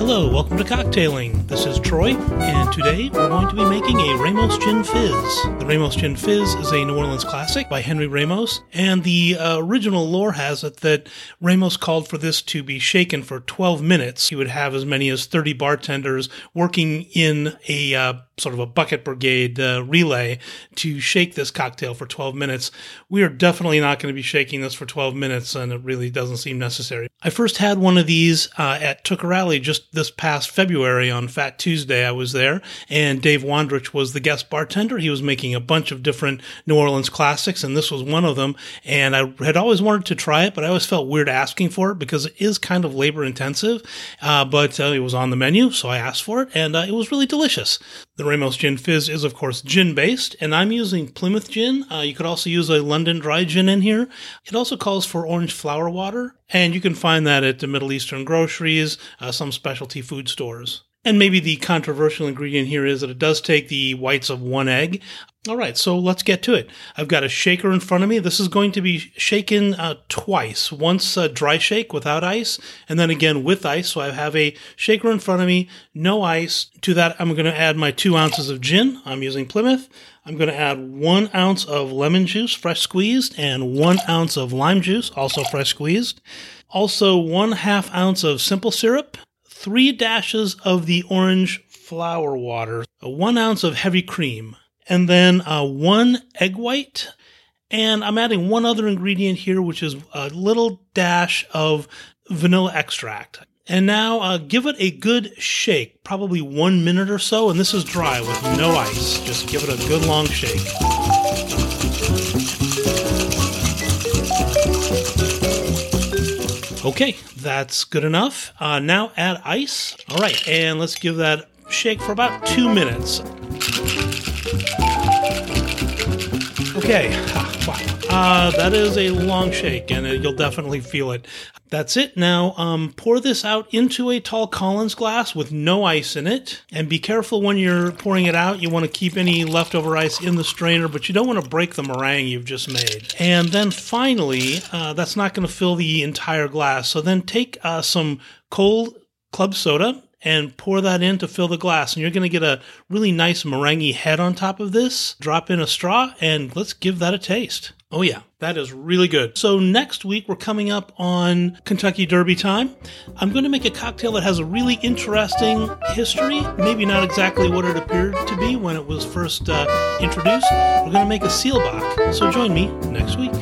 Hello, welcome to Cocktailing. This is Troy, and today we're going to be making a Ramos Gin Fizz. The Ramos Gin Fizz is a New Orleans classic by Henry Ramos, and the uh, original lore has it that Ramos called for this to be shaken for 12 minutes. He would have as many as 30 bartenders working in a uh, sort of a bucket brigade uh, relay to shake this cocktail for 12 minutes. We are definitely not going to be shaking this for 12 minutes, and it really doesn't seem necessary. I first had one of these uh, at Tooker just this past February on Fat Tuesday. I was there, and Dave Wondrich was the guest bartender. He was making a bunch of different New Orleans classics, and this was one of them. And I had always wanted to try it, but I always felt weird asking for it because it is kind of labor intensive. Uh, but uh, it was on the menu, so I asked for it, and uh, it was really delicious. The Ramos Gin Fizz is, of course, gin based, and I'm using Plymouth gin. Uh, you could also use a London dry gin in here. It also calls for orange flower water, and you can find that at the Middle Eastern groceries, uh, some specialty food stores. And maybe the controversial ingredient here is that it does take the whites of one egg. All right, so let's get to it. I've got a shaker in front of me. This is going to be shaken uh, twice. Once uh, dry shake without ice, and then again with ice. So I have a shaker in front of me, no ice. To that, I'm going to add my two ounces of gin. I'm using Plymouth. I'm going to add one ounce of lemon juice, fresh squeezed, and one ounce of lime juice, also fresh squeezed. Also, one half ounce of simple syrup, three dashes of the orange flower water, one ounce of heavy cream, and then uh, one egg white. And I'm adding one other ingredient here, which is a little dash of vanilla extract. And now uh, give it a good shake, probably one minute or so. And this is dry with no ice. Just give it a good long shake. Okay, that's good enough. Uh, now add ice. All right, and let's give that shake for about two minutes. Okay. Uh, that is a long shake, and you'll definitely feel it. That's it. Now, um, pour this out into a tall Collins glass with no ice in it. And be careful when you're pouring it out. You want to keep any leftover ice in the strainer, but you don't want to break the meringue you've just made. And then finally, uh, that's not going to fill the entire glass. So then take uh, some cold club soda and pour that in to fill the glass. And you're going to get a really nice meringue head on top of this. Drop in a straw and let's give that a taste. Oh, yeah, that is really good. So, next week we're coming up on Kentucky Derby time. I'm going to make a cocktail that has a really interesting history, maybe not exactly what it appeared to be when it was first uh, introduced. We're going to make a Seelbach. So, join me next week.